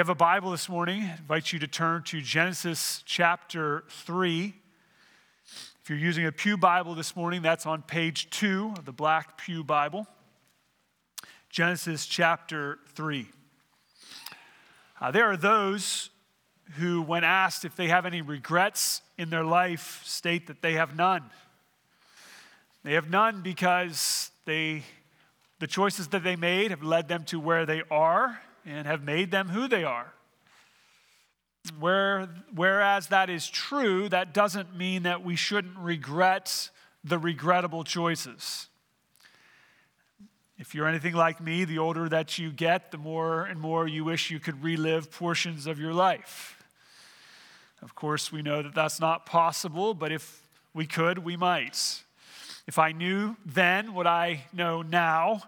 You have a Bible this morning, I invite you to turn to Genesis chapter 3. If you're using a Pew Bible this morning, that's on page 2 of the Black Pew Bible. Genesis chapter 3. Uh, there are those who, when asked if they have any regrets in their life, state that they have none. They have none because they, the choices that they made have led them to where they are and have made them who they are. Where, whereas that is true, that doesn't mean that we shouldn't regret the regrettable choices. If you're anything like me, the older that you get, the more and more you wish you could relive portions of your life. Of course, we know that that's not possible, but if we could, we might. If I knew then what I know now,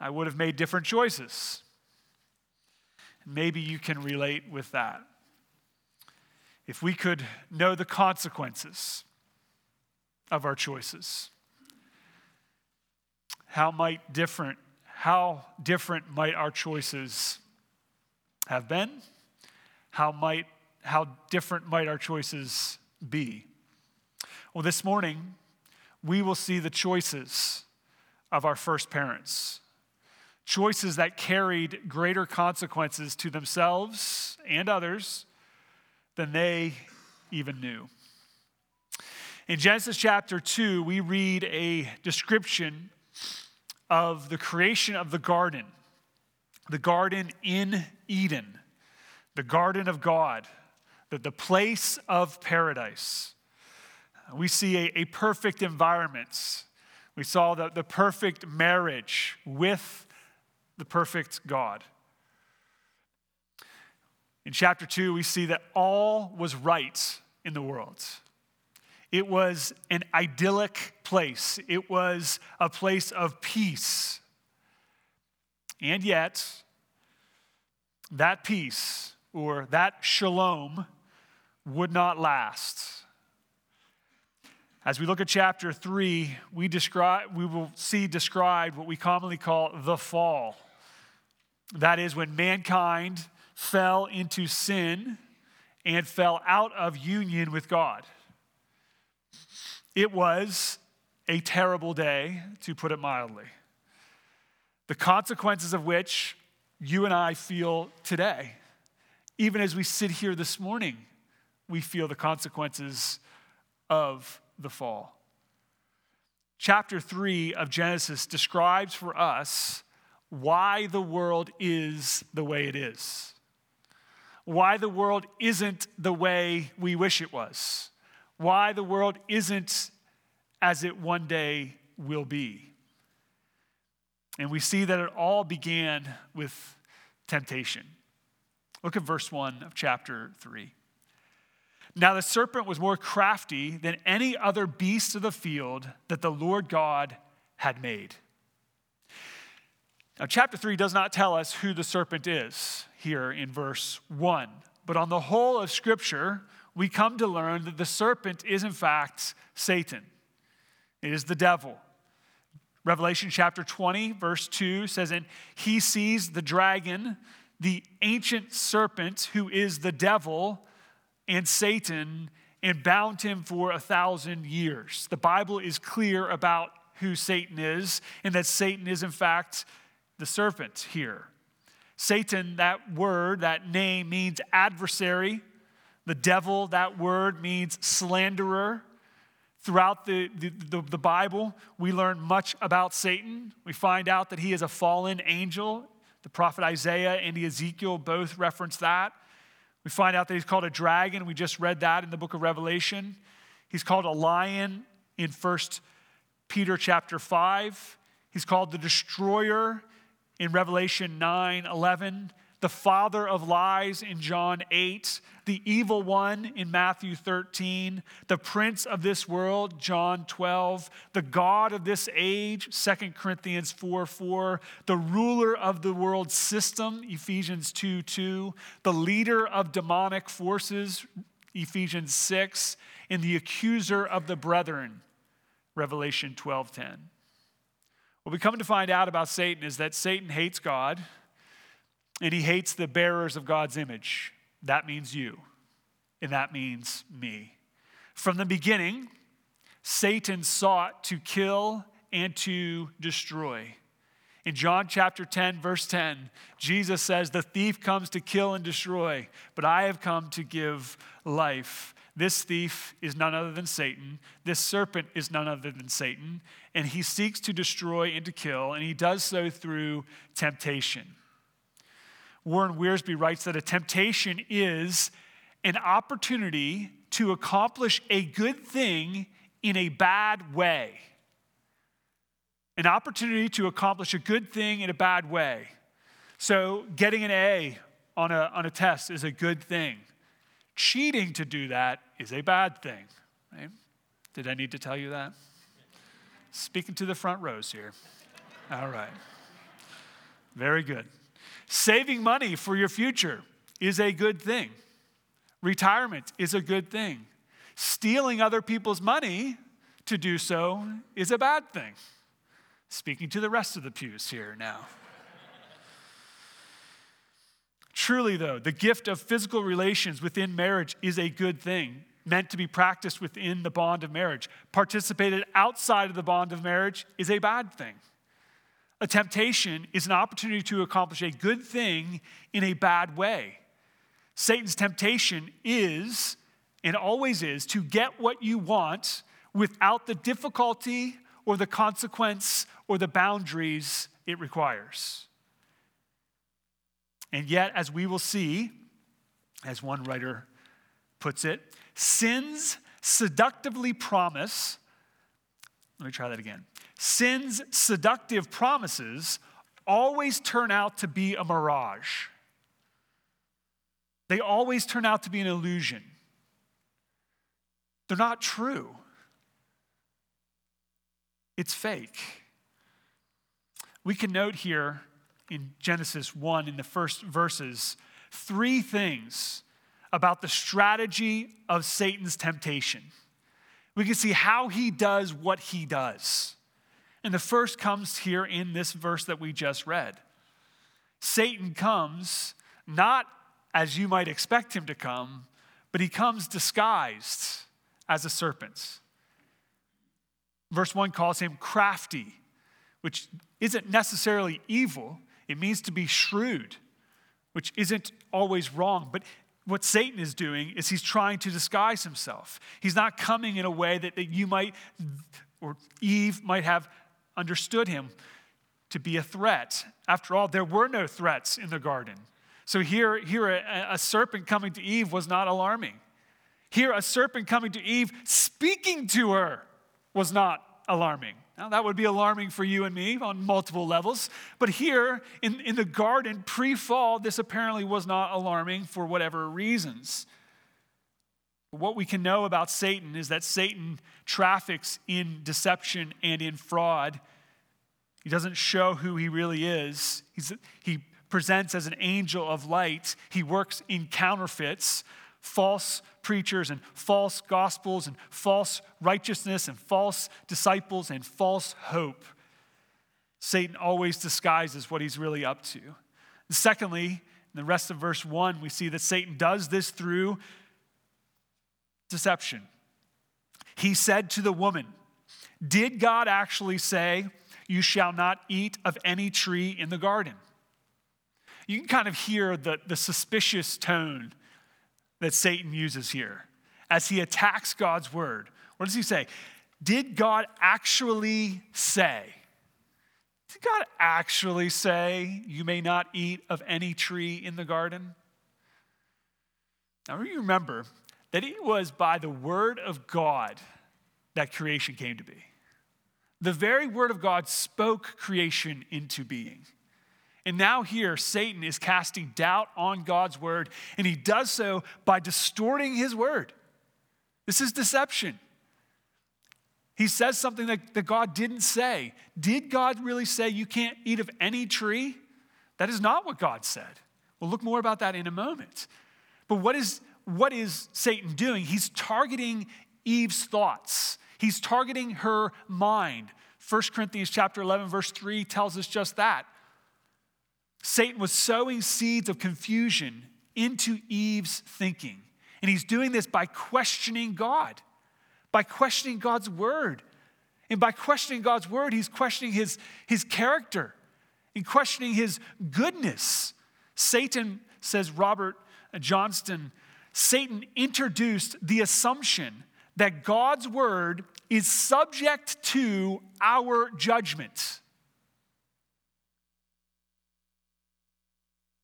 I would have made different choices. Maybe you can relate with that. If we could know the consequences of our choices, how might different how different might our choices have been? How might how different might our choices be? Well, this morning we will see the choices of our first parents choices that carried greater consequences to themselves and others than they even knew. In Genesis chapter 2, we read a description of the creation of the garden, the garden in Eden, the garden of God, the, the place of paradise. We see a, a perfect environment. We saw the, the perfect marriage with the perfect God. In chapter 2, we see that all was right in the world. It was an idyllic place, it was a place of peace. And yet, that peace or that shalom would not last. As we look at chapter 3, we, describe, we will see described what we commonly call the fall. That is, when mankind fell into sin and fell out of union with God. It was a terrible day, to put it mildly. The consequences of which you and I feel today. Even as we sit here this morning, we feel the consequences of the fall. Chapter 3 of Genesis describes for us why the world is the way it is, why the world isn't the way we wish it was, why the world isn't as it one day will be. And we see that it all began with temptation. Look at verse 1 of chapter 3. Now the serpent was more crafty than any other beast of the field that the Lord God had made. Now, chapter 3 does not tell us who the serpent is here in verse 1. But on the whole of Scripture, we come to learn that the serpent is, in fact, Satan. It is the devil. Revelation chapter 20, verse 2 says, And he sees the dragon, the ancient serpent, who is the devil and Satan, and bound him for a thousand years. The Bible is clear about who Satan is, and that Satan is, in fact, the serpent here. Satan, that word, that name means adversary. The devil, that word means slanderer. Throughout the, the, the, the, Bible, we learn much about Satan. We find out that he is a fallen angel. The prophet Isaiah and Ezekiel both reference that. We find out that he's called a dragon. We just read that in the book of Revelation. He's called a lion in 1 Peter chapter 5. He's called the destroyer in Revelation 9 11, the father of lies in John 8, the evil one in Matthew 13, the prince of this world, John 12, the God of this age, 2 Corinthians 4 4, the ruler of the world system, Ephesians 2 2, the leader of demonic forces, Ephesians 6, and the accuser of the brethren, Revelation 12 10. What we come to find out about Satan is that Satan hates God and he hates the bearers of God's image. That means you, and that means me. From the beginning, Satan sought to kill and to destroy. In John chapter 10, verse 10, Jesus says, The thief comes to kill and destroy, but I have come to give life. This thief is none other than Satan. This serpent is none other than Satan. And he seeks to destroy and to kill, and he does so through temptation. Warren Wiersbe writes that a temptation is an opportunity to accomplish a good thing in a bad way. An opportunity to accomplish a good thing in a bad way. So, getting an A on a, on a test is a good thing. Cheating to do that is a bad thing. Right? Did I need to tell you that? Speaking to the front rows here. All right. Very good. Saving money for your future is a good thing. Retirement is a good thing. Stealing other people's money to do so is a bad thing. Speaking to the rest of the pews here now. Truly, though, the gift of physical relations within marriage is a good thing, meant to be practiced within the bond of marriage. Participated outside of the bond of marriage is a bad thing. A temptation is an opportunity to accomplish a good thing in a bad way. Satan's temptation is, and always is, to get what you want without the difficulty or the consequence or the boundaries it requires. And yet, as we will see, as one writer puts it, sins seductively promise. Let me try that again. Sin's seductive promises always turn out to be a mirage. They always turn out to be an illusion. They're not true. It's fake. We can note here in Genesis 1, in the first verses, three things about the strategy of Satan's temptation. We can see how he does what he does. And the first comes here in this verse that we just read. Satan comes not as you might expect him to come, but he comes disguised as a serpent. Verse 1 calls him crafty, which isn't necessarily evil, it means to be shrewd, which isn't always wrong. But what Satan is doing is he's trying to disguise himself. He's not coming in a way that, that you might, or Eve might have understood him to be a threat. After all, there were no threats in the garden. So here, here a, a serpent coming to Eve was not alarming. Here, a serpent coming to Eve speaking to her was not alarming. Now, that would be alarming for you and me on multiple levels. But here in, in the garden, pre fall, this apparently was not alarming for whatever reasons. What we can know about Satan is that Satan traffics in deception and in fraud. He doesn't show who he really is. He's, he presents as an angel of light. He works in counterfeits, false preachers, and false gospels, and false righteousness, and false disciples, and false hope. Satan always disguises what he's really up to. And secondly, in the rest of verse 1, we see that Satan does this through deception. He said to the woman, Did God actually say, You shall not eat of any tree in the garden? You can kind of hear the, the suspicious tone that Satan uses here as he attacks God's word. What does he say? Did God actually say? Did God actually say, You may not eat of any tree in the garden? Now, you remember that it was by the word of God that creation came to be. The very word of God spoke creation into being. And now, here, Satan is casting doubt on God's word, and he does so by distorting his word. This is deception. He says something that, that God didn't say. Did God really say you can't eat of any tree? That is not what God said. We'll look more about that in a moment. But what is, what is Satan doing? He's targeting Eve's thoughts. He's targeting her mind. 1 Corinthians chapter 11 verse 3 tells us just that. Satan was sowing seeds of confusion into Eve's thinking. And he's doing this by questioning God, by questioning God's word. And by questioning God's word, he's questioning his, his character and questioning his goodness. Satan, says Robert Johnston, Satan introduced the assumption that God's word is subject to our judgment.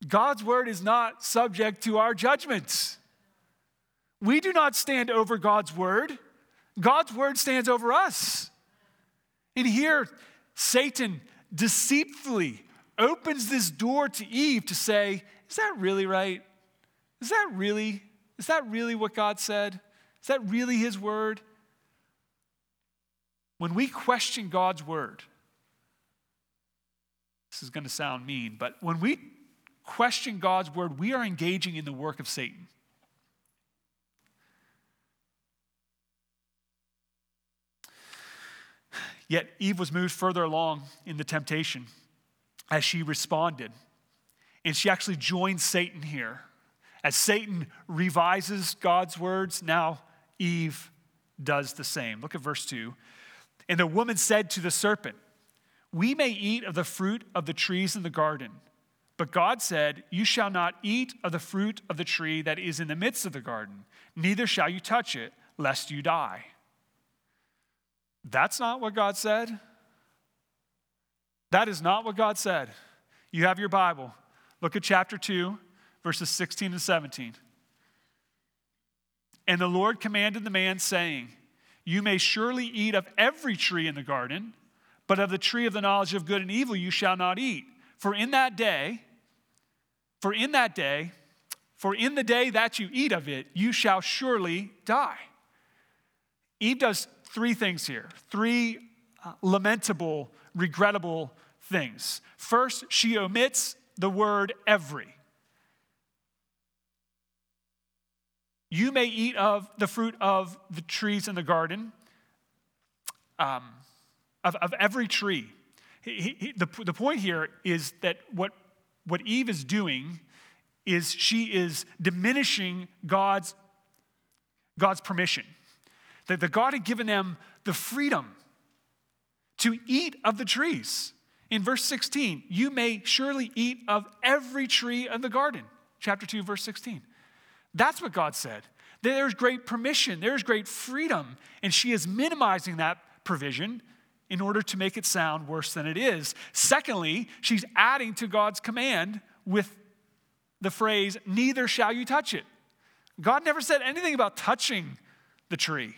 God's word is not subject to our judgments. We do not stand over God's word, God's word stands over us. And here, Satan deceitfully opens this door to Eve to say, Is that really right? Is that really, is that really what God said? Is that really his word? When we question God's word, this is going to sound mean, but when we question God's word, we are engaging in the work of Satan. Yet Eve was moved further along in the temptation as she responded. And she actually joined Satan here. As Satan revises God's words, now Eve does the same. Look at verse 2. And the woman said to the serpent, We may eat of the fruit of the trees in the garden. But God said, You shall not eat of the fruit of the tree that is in the midst of the garden, neither shall you touch it, lest you die. That's not what God said. That is not what God said. You have your Bible. Look at chapter 2, verses 16 and 17. And the Lord commanded the man, saying, You may surely eat of every tree in the garden, but of the tree of the knowledge of good and evil you shall not eat. For in that day, for in that day, for in the day that you eat of it, you shall surely die. Eve does three things here, three uh, lamentable, regrettable things. First, she omits the word every. You may eat of the fruit of the trees in the garden, um, of, of every tree. He, he, the, the point here is that what, what Eve is doing is she is diminishing God's, God's permission. That the God had given them the freedom to eat of the trees. In verse 16, you may surely eat of every tree of the garden. Chapter 2, verse 16. That's what God said. There's great permission, there's great freedom, and she is minimizing that provision in order to make it sound worse than it is. Secondly, she's adding to God's command with the phrase, neither shall you touch it. God never said anything about touching the tree.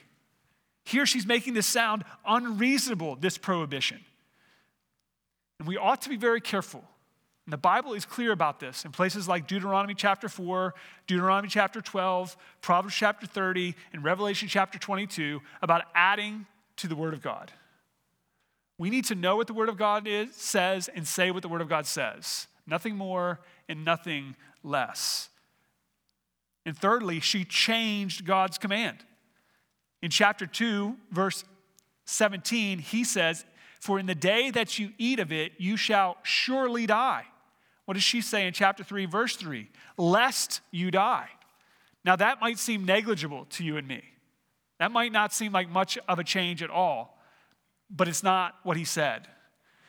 Here she's making this sound unreasonable, this prohibition. And we ought to be very careful. And the Bible is clear about this in places like Deuteronomy chapter 4, Deuteronomy chapter 12, Proverbs chapter 30, and Revelation chapter 22 about adding to the Word of God. We need to know what the Word of God is, says and say what the Word of God says. Nothing more and nothing less. And thirdly, she changed God's command. In chapter 2, verse 17, he says, For in the day that you eat of it, you shall surely die. What does she say in chapter 3, verse 3? Lest you die. Now, that might seem negligible to you and me. That might not seem like much of a change at all, but it's not what he said.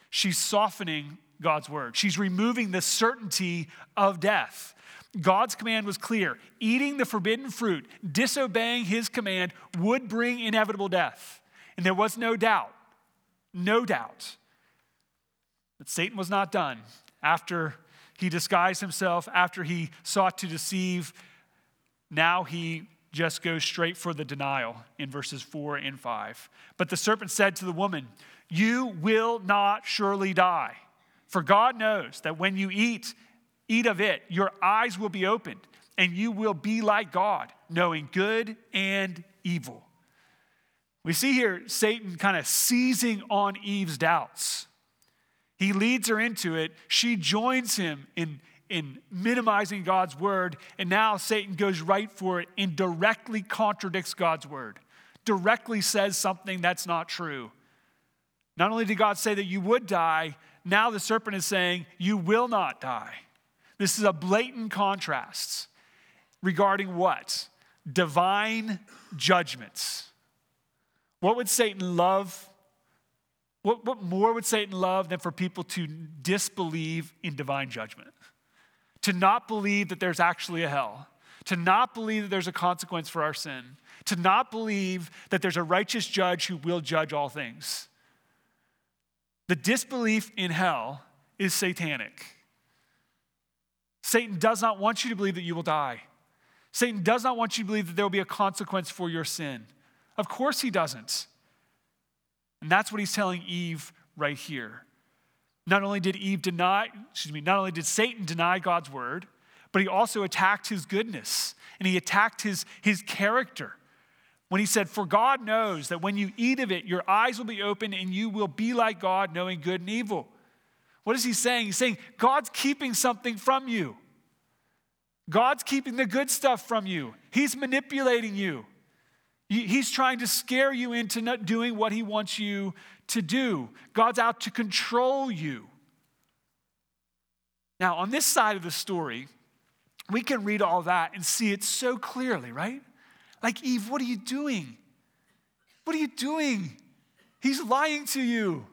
She's softening God's word, she's removing the certainty of death. God's command was clear eating the forbidden fruit, disobeying his command, would bring inevitable death. And there was no doubt, no doubt, that Satan was not done after he disguised himself, after he sought to deceive. Now he just goes straight for the denial in verses 4 and 5. But the serpent said to the woman, You will not surely die. For God knows that when you eat eat of it, your eyes will be opened, and you will be like God, knowing good and evil. We see here Satan kind of seizing on Eve's doubts. He leads her into it. She joins him in, in minimizing God's word. And now Satan goes right for it and directly contradicts God's word, directly says something that's not true. Not only did God say that you would die, now the serpent is saying, You will not die. This is a blatant contrast regarding what? Divine judgments. What would Satan love? What, what more would Satan love than for people to disbelieve in divine judgment? To not believe that there's actually a hell, to not believe that there's a consequence for our sin, to not believe that there's a righteous judge who will judge all things. The disbelief in hell is satanic. Satan does not want you to believe that you will die. Satan does not want you to believe that there will be a consequence for your sin. Of course, he doesn't. And that's what he's telling Eve right here. Not only did Eve deny, excuse me, not only did Satan deny God's word, but he also attacked his goodness and he attacked his, his character when he said, For God knows that when you eat of it, your eyes will be open and you will be like God, knowing good and evil. What is he saying? He's saying, God's keeping something from you. God's keeping the good stuff from you. He's manipulating you. He's trying to scare you into not doing what he wants you to do. God's out to control you. Now, on this side of the story, we can read all that and see it so clearly, right? Like, Eve, what are you doing? What are you doing? He's lying to you.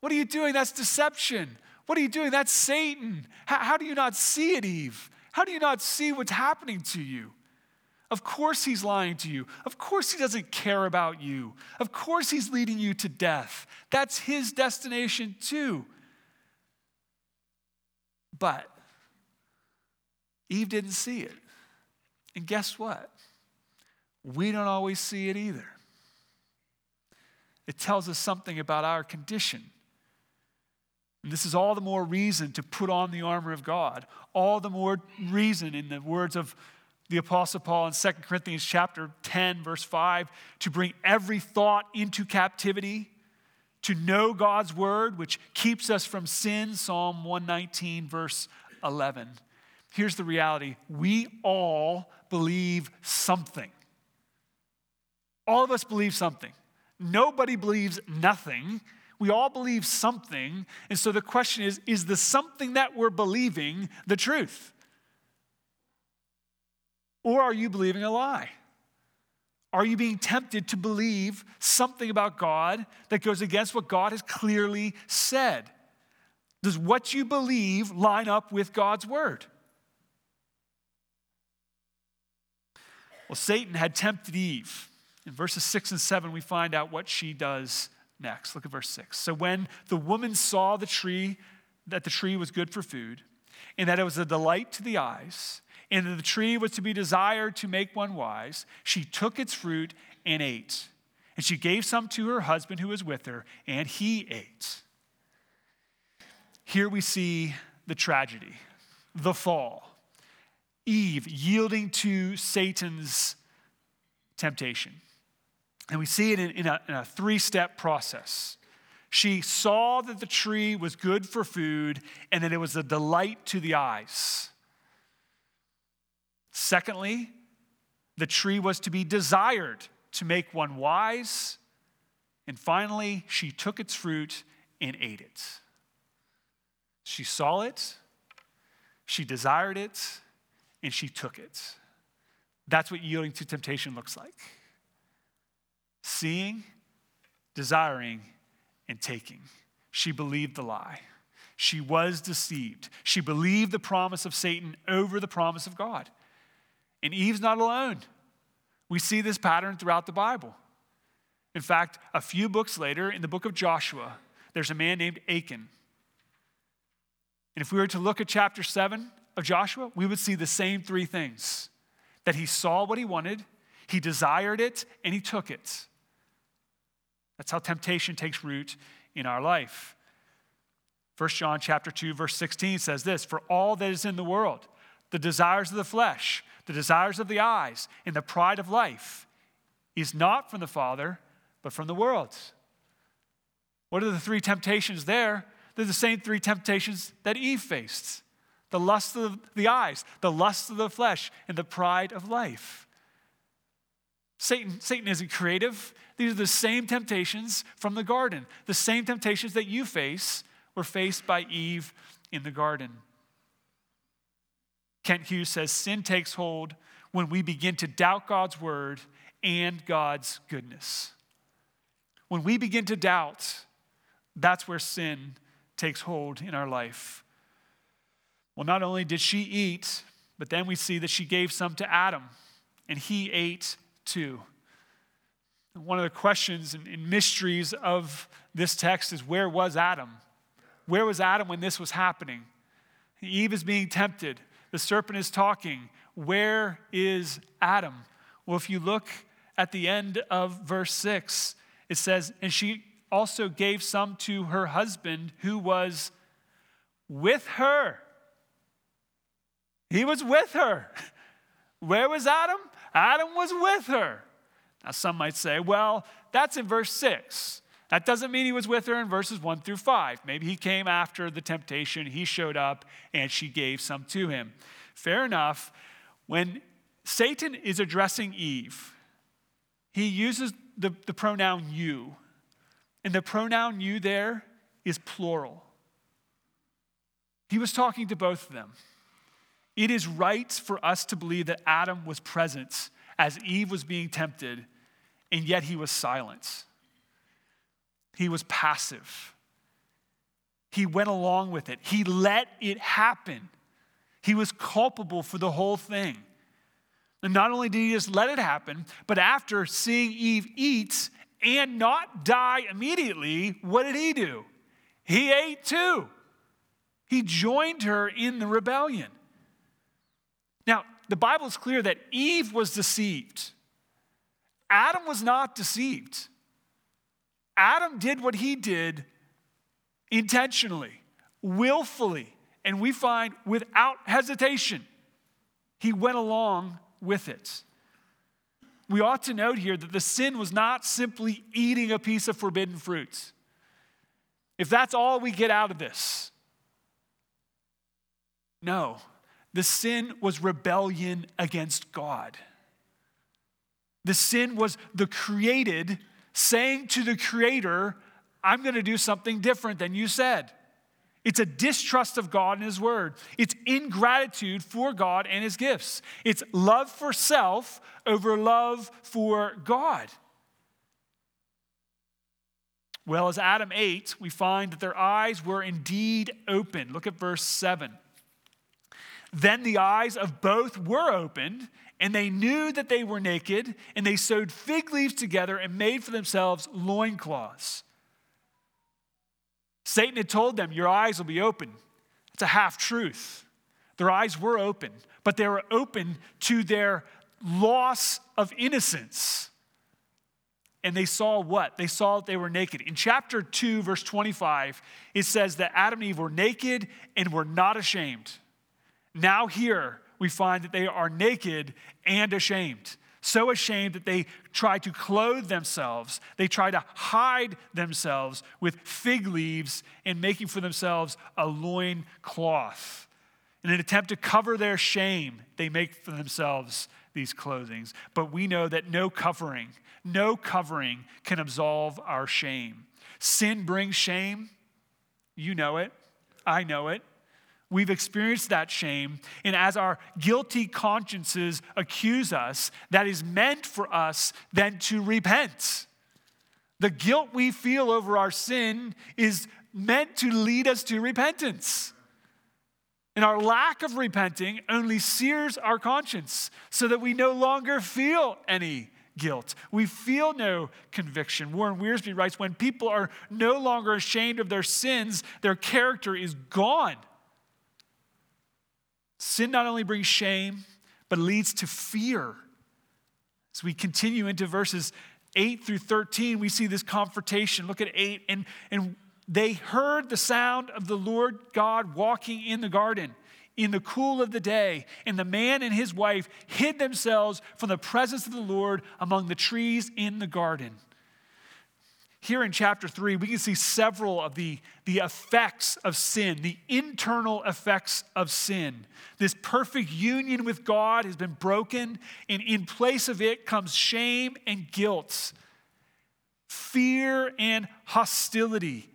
What are you doing? That's deception. What are you doing? That's Satan. How, how, do you not see it, Eve? How do you not see what's happening to you? Of course, he's lying to you. Of course, he doesn't care about you. Of course, he's leading you to death. That's his destination, too. But Eve didn't see it. And guess what? We don't always see it either. It tells us something about our condition. And this is all the more reason to put on the armor of God. All the more reason, in the words of the Apostle Paul in 2 Corinthians chapter 10, verse 5, to bring every thought into captivity, to know God's word, which keeps us from sin, Psalm 119, verse 11. Here's the reality we all believe something. All of us believe something. Nobody believes nothing. We all believe something. And so the question is is the something that we're believing the truth? Or are you believing a lie? Are you being tempted to believe something about God that goes against what God has clearly said? Does what you believe line up with God's word? Well, Satan had tempted Eve. In verses 6 and 7, we find out what she does next. Look at verse 6. So when the woman saw the tree, that the tree was good for food, and that it was a delight to the eyes, and the tree was to be desired to make one wise, she took its fruit and ate. And she gave some to her husband who was with her, and he ate. Here we see the tragedy, the fall. Eve yielding to Satan's temptation. And we see it in, in a, a three step process. She saw that the tree was good for food and that it was a delight to the eyes. Secondly, the tree was to be desired to make one wise. And finally, she took its fruit and ate it. She saw it, she desired it, and she took it. That's what yielding to temptation looks like seeing, desiring, and taking. She believed the lie. She was deceived. She believed the promise of Satan over the promise of God. And Eve's not alone. We see this pattern throughout the Bible. In fact, a few books later, in the book of Joshua, there's a man named Achan. And if we were to look at chapter 7 of Joshua, we would see the same three things that he saw what he wanted, he desired it, and he took it. That's how temptation takes root in our life. 1 John chapter 2 verse 16 says this, "For all that is in the world, the desires of the flesh, the desires of the eyes, and the pride of life is not from the Father, but from the world." What are the three temptations there? They're the same three temptations that Eve faced the lust of the eyes, the lust of the flesh, and the pride of life. Satan, Satan isn't creative. These are the same temptations from the garden, the same temptations that you face were faced by Eve in the garden. Kent Hughes says sin takes hold when we begin to doubt God's word and God's goodness. When we begin to doubt, that's where sin takes hold in our life. Well, not only did she eat, but then we see that she gave some to Adam, and he ate too. One of the questions and mysteries of this text is where was Adam? Where was Adam when this was happening? Eve is being tempted. The serpent is talking. Where is Adam? Well, if you look at the end of verse 6, it says, And she also gave some to her husband who was with her. He was with her. Where was Adam? Adam was with her. Now, some might say, well, that's in verse 6. That doesn't mean he was with her in verses 1 through 5. Maybe he came after the temptation, he showed up, and she gave some to him. Fair enough. When Satan is addressing Eve, he uses the, the pronoun you. And the pronoun you there is plural. He was talking to both of them. It is right for us to believe that Adam was present as Eve was being tempted, and yet he was silent. He was passive. He went along with it. He let it happen. He was culpable for the whole thing. And not only did he just let it happen, but after seeing Eve eat and not die immediately, what did he do? He ate too. He joined her in the rebellion. Now, the Bible is clear that Eve was deceived. Adam was not deceived. Adam did what he did intentionally, willfully, and we find without hesitation, he went along with it. We ought to note here that the sin was not simply eating a piece of forbidden fruit. If that's all we get out of this, no, the sin was rebellion against God. The sin was the created saying to the creator, I'm going to do something different than you said. It's a distrust of God and His Word. It's ingratitude for God and His gifts. It's love for self over love for God. Well, as Adam ate, we find that their eyes were indeed open. Look at verse 7. Then the eyes of both were opened, and they knew that they were naked, and they sewed fig leaves together and made for themselves loincloths. Satan had told them, Your eyes will be open. It's a half truth. Their eyes were open, but they were open to their loss of innocence. And they saw what? They saw that they were naked. In chapter 2, verse 25, it says that Adam and Eve were naked and were not ashamed. Now, here we find that they are naked and ashamed. So ashamed that they try to clothe themselves. They try to hide themselves with fig leaves and making for themselves a loin cloth. In an attempt to cover their shame, they make for themselves these clothings. But we know that no covering, no covering can absolve our shame. Sin brings shame. You know it. I know it. We've experienced that shame, and as our guilty consciences accuse us, that is meant for us then to repent. The guilt we feel over our sin is meant to lead us to repentance. And our lack of repenting only sears our conscience so that we no longer feel any guilt. We feel no conviction. Warren Wiersbe writes when people are no longer ashamed of their sins, their character is gone. Sin not only brings shame, but leads to fear. As we continue into verses 8 through 13, we see this confrontation. Look at 8. And, and they heard the sound of the Lord God walking in the garden in the cool of the day. And the man and his wife hid themselves from the presence of the Lord among the trees in the garden here in chapter 3, we can see several of the, the effects of sin, the internal effects of sin. This perfect union with God has been broken, and in place of it comes shame and guilt, fear and hostility.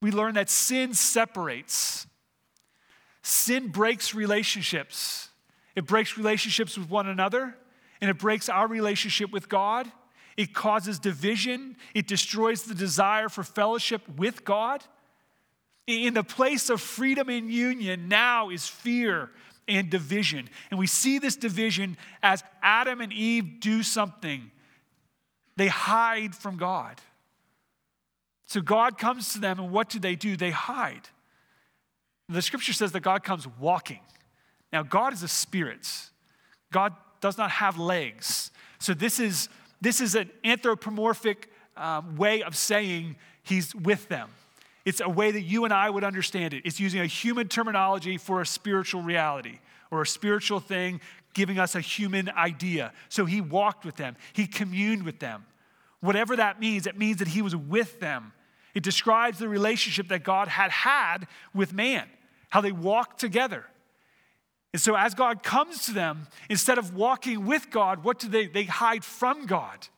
we learn that sin separates. Sin breaks relationships. It breaks relationships with one another, and it breaks our relationship with God. It causes division. It destroys the desire for fellowship with God. In the place of freedom and union, now is fear and division. And we see this division as Adam and Eve do something, they hide from God. So God comes to them, and what do they do? They hide. The scripture says that God comes walking. Now, God is a spirit, God does not have legs. So, this is, this is an anthropomorphic um, way of saying he's with them. It's a way that you and I would understand it. It's using a human terminology for a spiritual reality or a spiritual thing, giving us a human idea. So he walked with them, he communed with them. Whatever that means, it means that he was with them. It describes the relationship that God had had with man, how they walked together. And so, as God comes to them, instead of walking with God, what do they? They hide from God.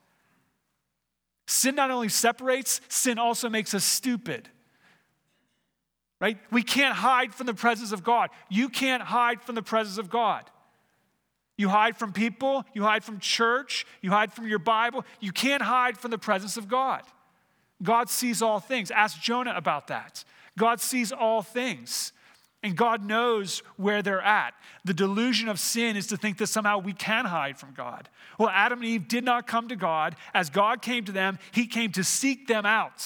Sin not only separates, sin also makes us stupid. Right? We can't hide from the presence of God. You can't hide from the presence of God. You hide from people, you hide from church, you hide from your Bible. You can't hide from the presence of God. God sees all things. Ask Jonah about that. God sees all things. And God knows where they're at. The delusion of sin is to think that somehow we can hide from God. Well, Adam and Eve did not come to God. As God came to them, He came to seek them out.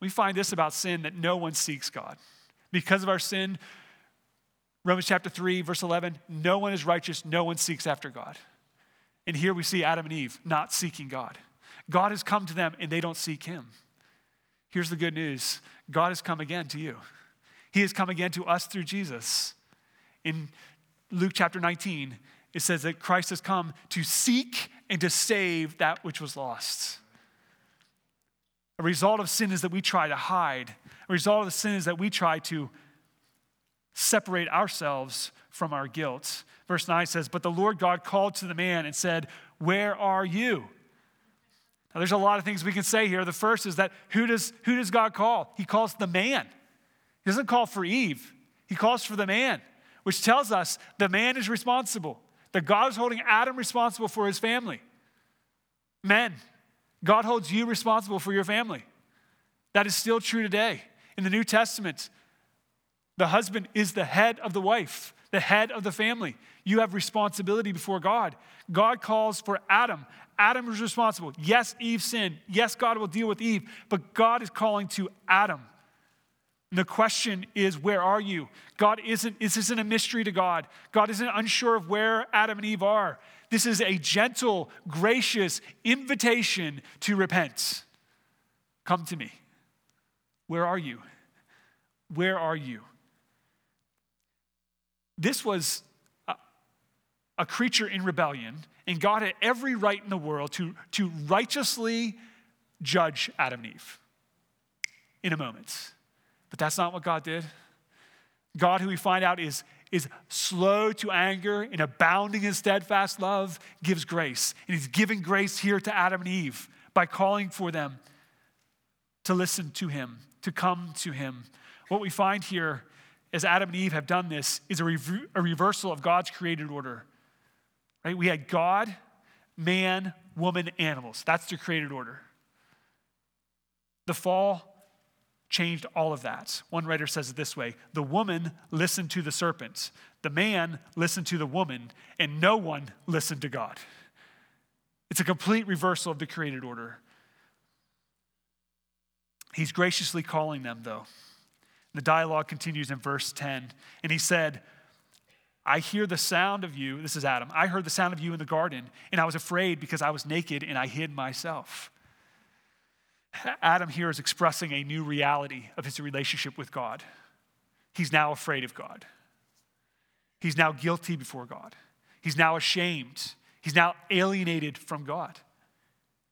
We find this about sin that no one seeks God. Because of our sin, Romans chapter 3, verse 11, no one is righteous, no one seeks after God. And here we see Adam and Eve not seeking God. God has come to them and they don't seek him. Here's the good news God has come again to you. He has come again to us through Jesus. In Luke chapter 19, it says that Christ has come to seek and to save that which was lost. A result of sin is that we try to hide. A result of the sin is that we try to separate ourselves from our guilt. Verse 9 says, But the Lord God called to the man and said, Where are you? Now, there's a lot of things we can say here. The first is that who does, who does God call? He calls the man. He doesn't call for Eve, he calls for the man, which tells us the man is responsible, that God is holding Adam responsible for his family. Men, God holds you responsible for your family. That is still true today. In the New Testament, the husband is the head of the wife, the head of the family. You have responsibility before God. God calls for Adam. Adam is responsible. Yes, Eve sinned. Yes, God will deal with Eve, but God is calling to Adam. The question is, where are you? God isn't, this isn't a mystery to God. God isn't unsure of where Adam and Eve are. This is a gentle, gracious invitation to repent. Come to me. Where are you? Where are you? This was a, a creature in rebellion, and God had every right in the world to, to righteously judge Adam and Eve in a moment. But that's not what God did. God, who we find out is, is slow to anger and abounding in steadfast love, gives grace. And He's giving grace here to Adam and Eve by calling for them to listen to Him, to come to Him. What we find here, as Adam and Eve have done this, is a, a reversal of God's created order. Right? We had God, man, woman, animals. That's the created order. The fall changed all of that. One writer says it this way The woman listened to the serpent, the man listened to the woman, and no one listened to God. It's a complete reversal of the created order. He's graciously calling them, though. The dialogue continues in verse 10. And he said, I hear the sound of you. This is Adam. I heard the sound of you in the garden, and I was afraid because I was naked and I hid myself. Adam here is expressing a new reality of his relationship with God. He's now afraid of God. He's now guilty before God. He's now ashamed. He's now alienated from God.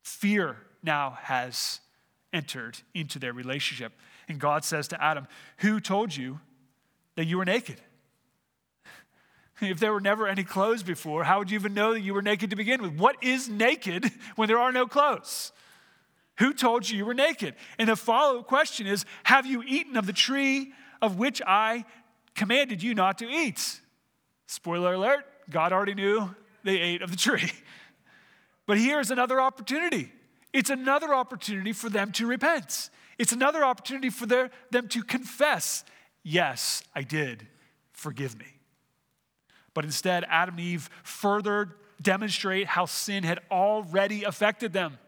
Fear now has entered into their relationship. And God says to Adam, Who told you that you were naked? If there were never any clothes before, how would you even know that you were naked to begin with? What is naked when there are no clothes? Who told you you were naked? And the follow up question is Have you eaten of the tree of which I commanded you not to eat? Spoiler alert, God already knew they ate of the tree. But here's another opportunity it's another opportunity for them to repent. It's another opportunity for their, them to confess, Yes, I did. Forgive me. But instead, Adam and Eve further demonstrate how sin had already affected them,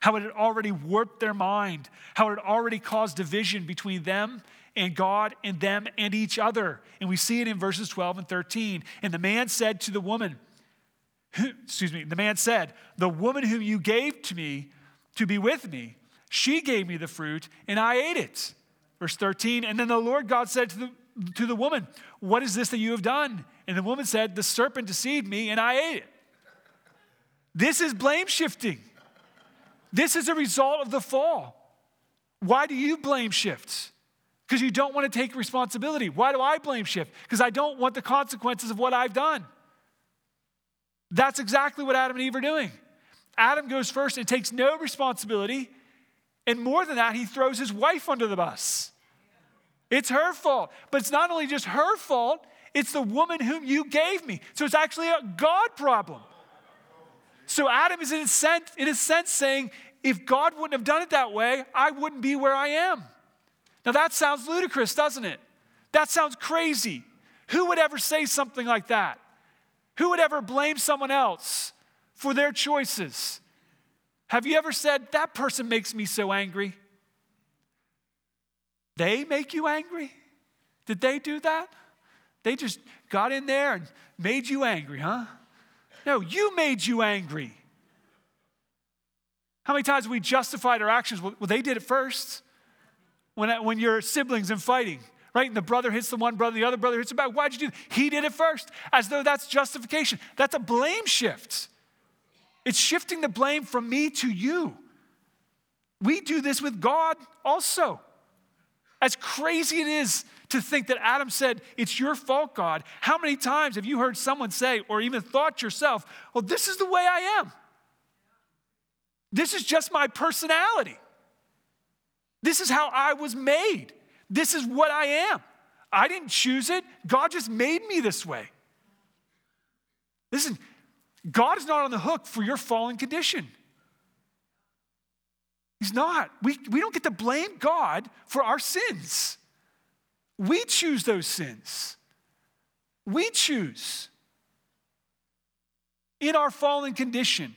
how it had already warped their mind, how it had already caused division between them and God and them and each other. And we see it in verses 12 and 13. And the man said to the woman, excuse me, the man said, The woman whom you gave to me to be with me, she gave me the fruit and I ate it. Verse 13, and then the Lord God said to the, to the woman, What is this that you have done? And the woman said, The serpent deceived me and I ate it. This is blame shifting. This is a result of the fall. Why do you blame shift? Because you don't want to take responsibility. Why do I blame shift? Because I don't want the consequences of what I've done. That's exactly what Adam and Eve are doing. Adam goes first and takes no responsibility. And more than that, he throws his wife under the bus. It's her fault. But it's not only just her fault, it's the woman whom you gave me. So it's actually a God problem. So Adam is in a sense, in a sense saying, if God wouldn't have done it that way, I wouldn't be where I am. Now that sounds ludicrous, doesn't it? That sounds crazy. Who would ever say something like that? Who would ever blame someone else for their choices? Have you ever said, That person makes me so angry? They make you angry? Did they do that? They just got in there and made you angry, huh? No, you made you angry. How many times we justified our actions? Well, they did it first. When, when your siblings and fighting, right? And the brother hits the one brother, the other brother hits the back. Why'd you do that? He did it first, as though that's justification. That's a blame shift. It's shifting the blame from me to you. We do this with God also. As crazy it is to think that Adam said, It's your fault, God, how many times have you heard someone say, or even thought yourself, Well, this is the way I am? This is just my personality. This is how I was made. This is what I am. I didn't choose it, God just made me this way. Listen, God is not on the hook for your fallen condition. He's not. We, we don't get to blame God for our sins. We choose those sins. We choose. In our fallen condition,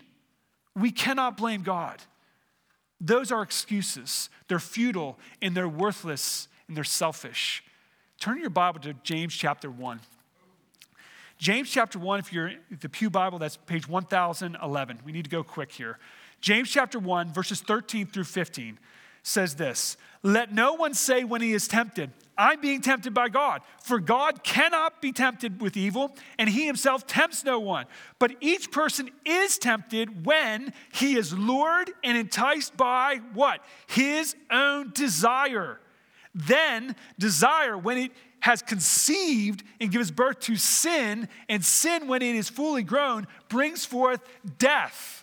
we cannot blame God. Those are excuses. They're futile and they're worthless and they're selfish. Turn your Bible to James chapter 1. James chapter 1, if you're the Pew Bible, that's page 1011. We need to go quick here. James chapter 1, verses 13 through 15 says this Let no one say when he is tempted, I'm being tempted by God. For God cannot be tempted with evil, and he himself tempts no one. But each person is tempted when he is lured and enticed by what? His own desire. Then, desire, when it has conceived and gives birth to sin, and sin, when it is fully grown, brings forth death.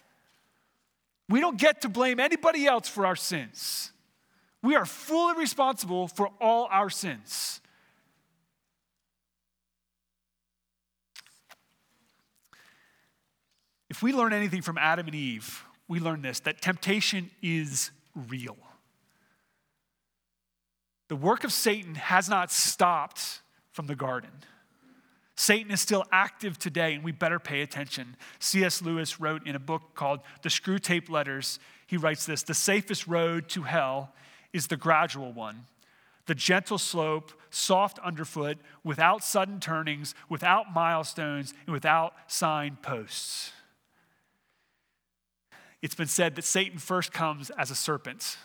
We don't get to blame anybody else for our sins. We are fully responsible for all our sins. If we learn anything from Adam and Eve, we learn this that temptation is real. The work of Satan has not stopped from the garden. Satan is still active today, and we better pay attention. C.S. Lewis wrote in a book called The Screwtape Letters, he writes this The safest road to hell is the gradual one, the gentle slope, soft underfoot, without sudden turnings, without milestones, and without signposts. It's been said that Satan first comes as a serpent.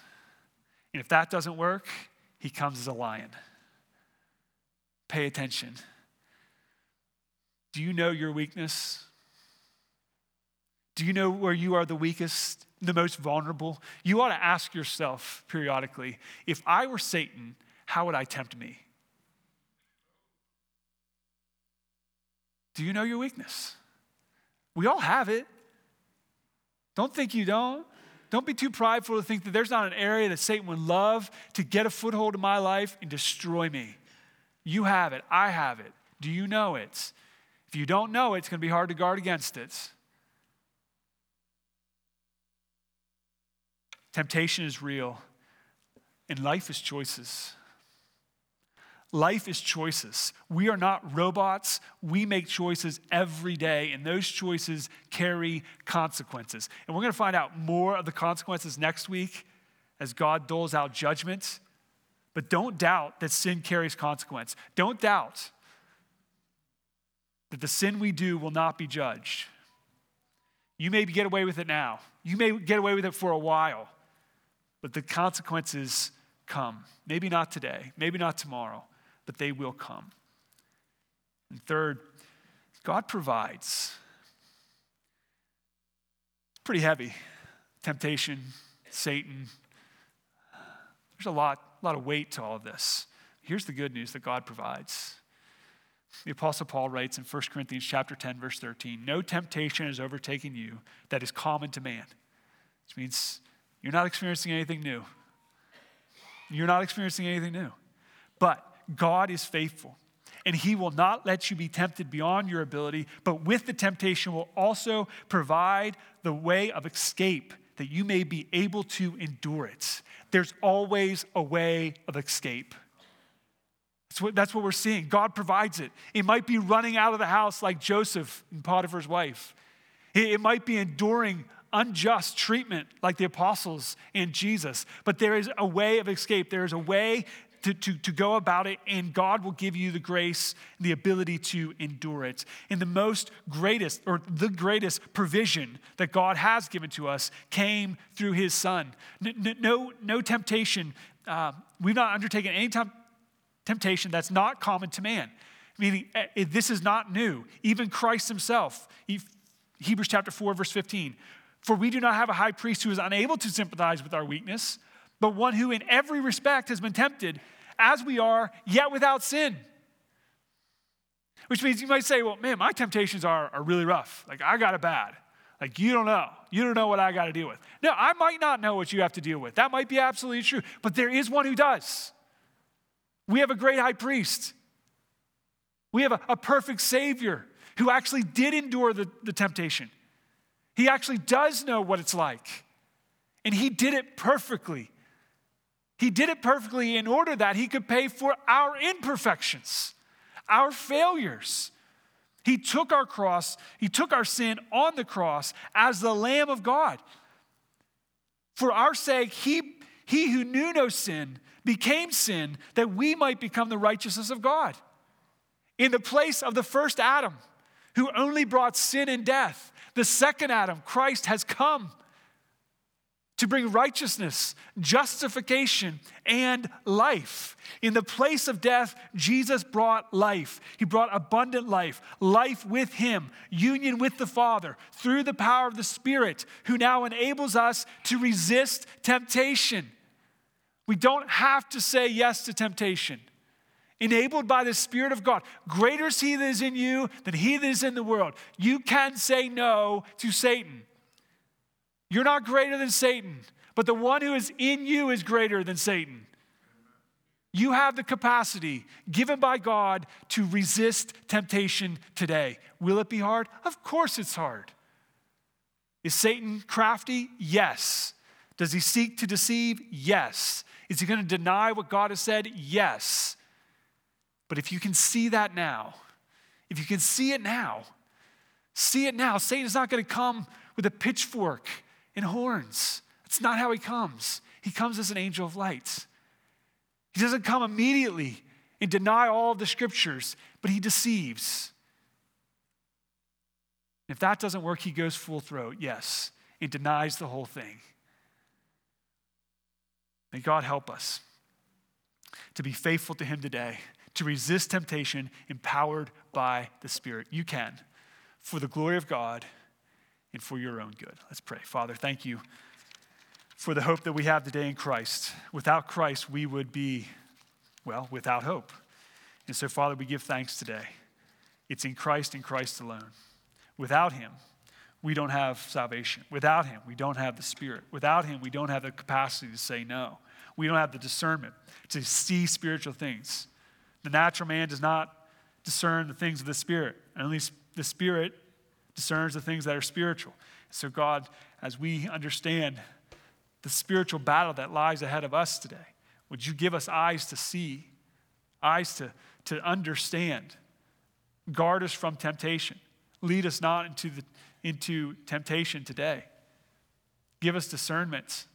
And if that doesn't work, he comes as a lion. Pay attention. Do you know your weakness? Do you know where you are the weakest, the most vulnerable? You ought to ask yourself periodically if I were Satan, how would I tempt me? Do you know your weakness? We all have it. Don't think you don't. don't be too prideful to think that there's not an area that Satan would love to get a foothold in my life and destroy me. You have it. I have it. Do you know it? If you don't know it, it's going to be hard to guard against it. Temptation is real, and life is choices. Life is choices. We are not robots. We make choices every day, and those choices carry consequences. And we're going to find out more of the consequences next week as God doles out judgment. But don't doubt that sin carries consequence. Don't doubt that the sin we do will not be judged. You may get away with it now, you may get away with it for a while, but the consequences come. Maybe not today, maybe not tomorrow but they will come. And third, God provides. Pretty heavy. Temptation, Satan. There's a lot, a lot of weight to all of this. Here's the good news that God provides. The apostle Paul writes in 1 Corinthians chapter 10 verse 13, "No temptation has overtaken you that is common to man." Which means you're not experiencing anything new. You're not experiencing anything new. But God is faithful, and He will not let you be tempted beyond your ability, but with the temptation will also provide the way of escape that you may be able to endure it. There's always a way of escape. That's what, that's what we're seeing. God provides it. It might be running out of the house like Joseph and Potiphar's wife. It, it might be enduring unjust treatment like the apostles and Jesus. But there is a way of escape. There is a way to, to, to go about it, and God will give you the grace, and the ability to endure it. And the most greatest, or the greatest provision that God has given to us came through his son. No, no, no temptation, uh, we've not undertaken any t- temptation that's not common to man. Meaning, eh, this is not new. Even Christ himself, Hebrews chapter 4, verse 15. For we do not have a high priest who is unable to sympathize with our weakness, but one who in every respect has been tempted as we are, yet without sin. Which means you might say, well, man, my temptations are, are really rough. Like, I got it bad. Like, you don't know. You don't know what I got to deal with. No, I might not know what you have to deal with. That might be absolutely true. But there is one who does. We have a great high priest. We have a, a perfect Savior who actually did endure the, the temptation. He actually does know what it's like. And he did it perfectly. He did it perfectly in order that he could pay for our imperfections, our failures. He took our cross, he took our sin on the cross as the Lamb of God. For our sake, he, he who knew no sin became sin that we might become the righteousness of God. In the place of the first Adam, who only brought sin and death, the second Adam, Christ, has come to bring righteousness, justification, and life. In the place of death, Jesus brought life. He brought abundant life, life with Him, union with the Father through the power of the Spirit, who now enables us to resist temptation. We don't have to say yes to temptation. Enabled by the Spirit of God, greater is He that is in you than He that is in the world. You can say no to Satan. You're not greater than Satan, but the one who is in you is greater than Satan. You have the capacity given by God to resist temptation today. Will it be hard? Of course it's hard. Is Satan crafty? Yes. Does he seek to deceive? Yes. Is he going to deny what God has said? Yes. But if you can see that now, if you can see it now, see it now. Satan's not going to come with a pitchfork and horns. That's not how he comes. He comes as an angel of light. He doesn't come immediately and deny all of the scriptures, but he deceives. If that doesn't work, he goes full throat, yes, and denies the whole thing. May God help us to be faithful to him today, to resist temptation empowered by the Spirit. You can, for the glory of God and for your own good. Let's pray. Father, thank you for the hope that we have today in Christ. Without Christ, we would be, well, without hope. And so, Father, we give thanks today. It's in Christ and Christ alone. Without Him, we don't have salvation. Without Him, we don't have the Spirit. Without Him, we don't have the capacity to say no. We don't have the discernment to see spiritual things. The natural man does not discern the things of the Spirit. Only the Spirit discerns the things that are spiritual. So, God, as we understand the spiritual battle that lies ahead of us today, would you give us eyes to see, eyes to, to understand? Guard us from temptation. Lead us not into, the, into temptation today. Give us discernment.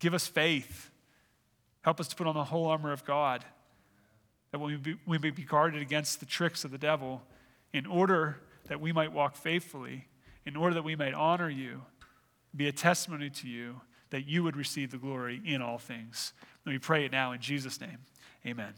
Give us faith. Help us to put on the whole armor of God that we, be, we may be guarded against the tricks of the devil in order that we might walk faithfully, in order that we might honor you, be a testimony to you, that you would receive the glory in all things. Let me pray it now in Jesus' name. Amen.